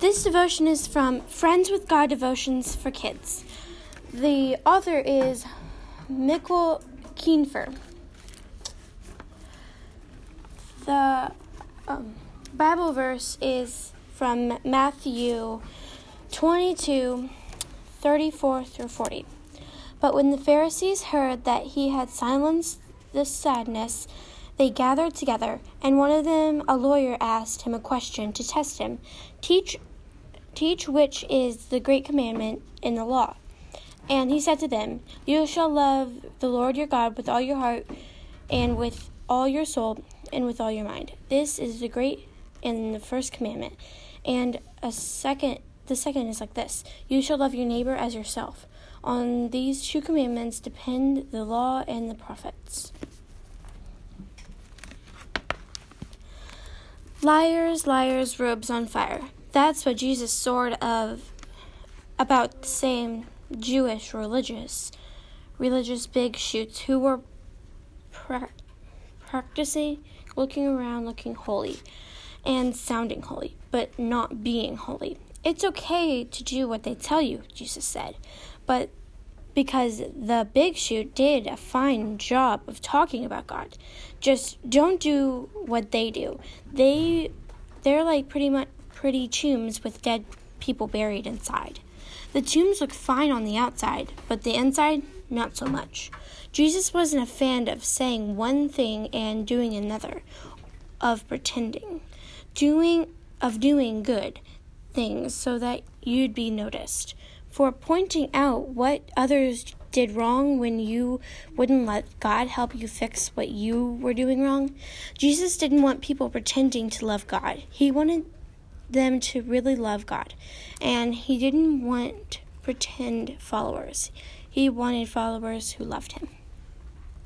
This devotion is from Friends with God Devotions for Kids. The author is Mikal Keefer. The um, Bible verse is from Matthew 22 34 through 40. But when the Pharisees heard that he had silenced the Sadducees, they gathered together, and one of them, a lawyer, asked him a question to test him. Teach, teach which is the great commandment in the law. And he said to them, You shall love the Lord your God with all your heart, and with all your soul, and with all your mind. This is the great and the first commandment. And a second, the second is like this You shall love your neighbor as yourself. On these two commandments depend the law and the prophets. Liars, liars, robes on fire. That's what Jesus sort of about the same Jewish religious religious big shoots who were pra- practicing looking around looking holy and sounding holy, but not being holy. It's okay to do what they tell you, Jesus said, but because the big shoot did a fine job of talking about God. Just don't do what they do. They they're like pretty much pretty tombs with dead people buried inside. The tombs look fine on the outside, but the inside not so much. Jesus wasn't a fan of saying one thing and doing another, of pretending, doing of doing good things so that you'd be noticed for pointing out what others did wrong when you wouldn't let God help you fix what you were doing wrong. Jesus didn't want people pretending to love God. He wanted them to really love God. And he didn't want pretend followers. He wanted followers who loved him.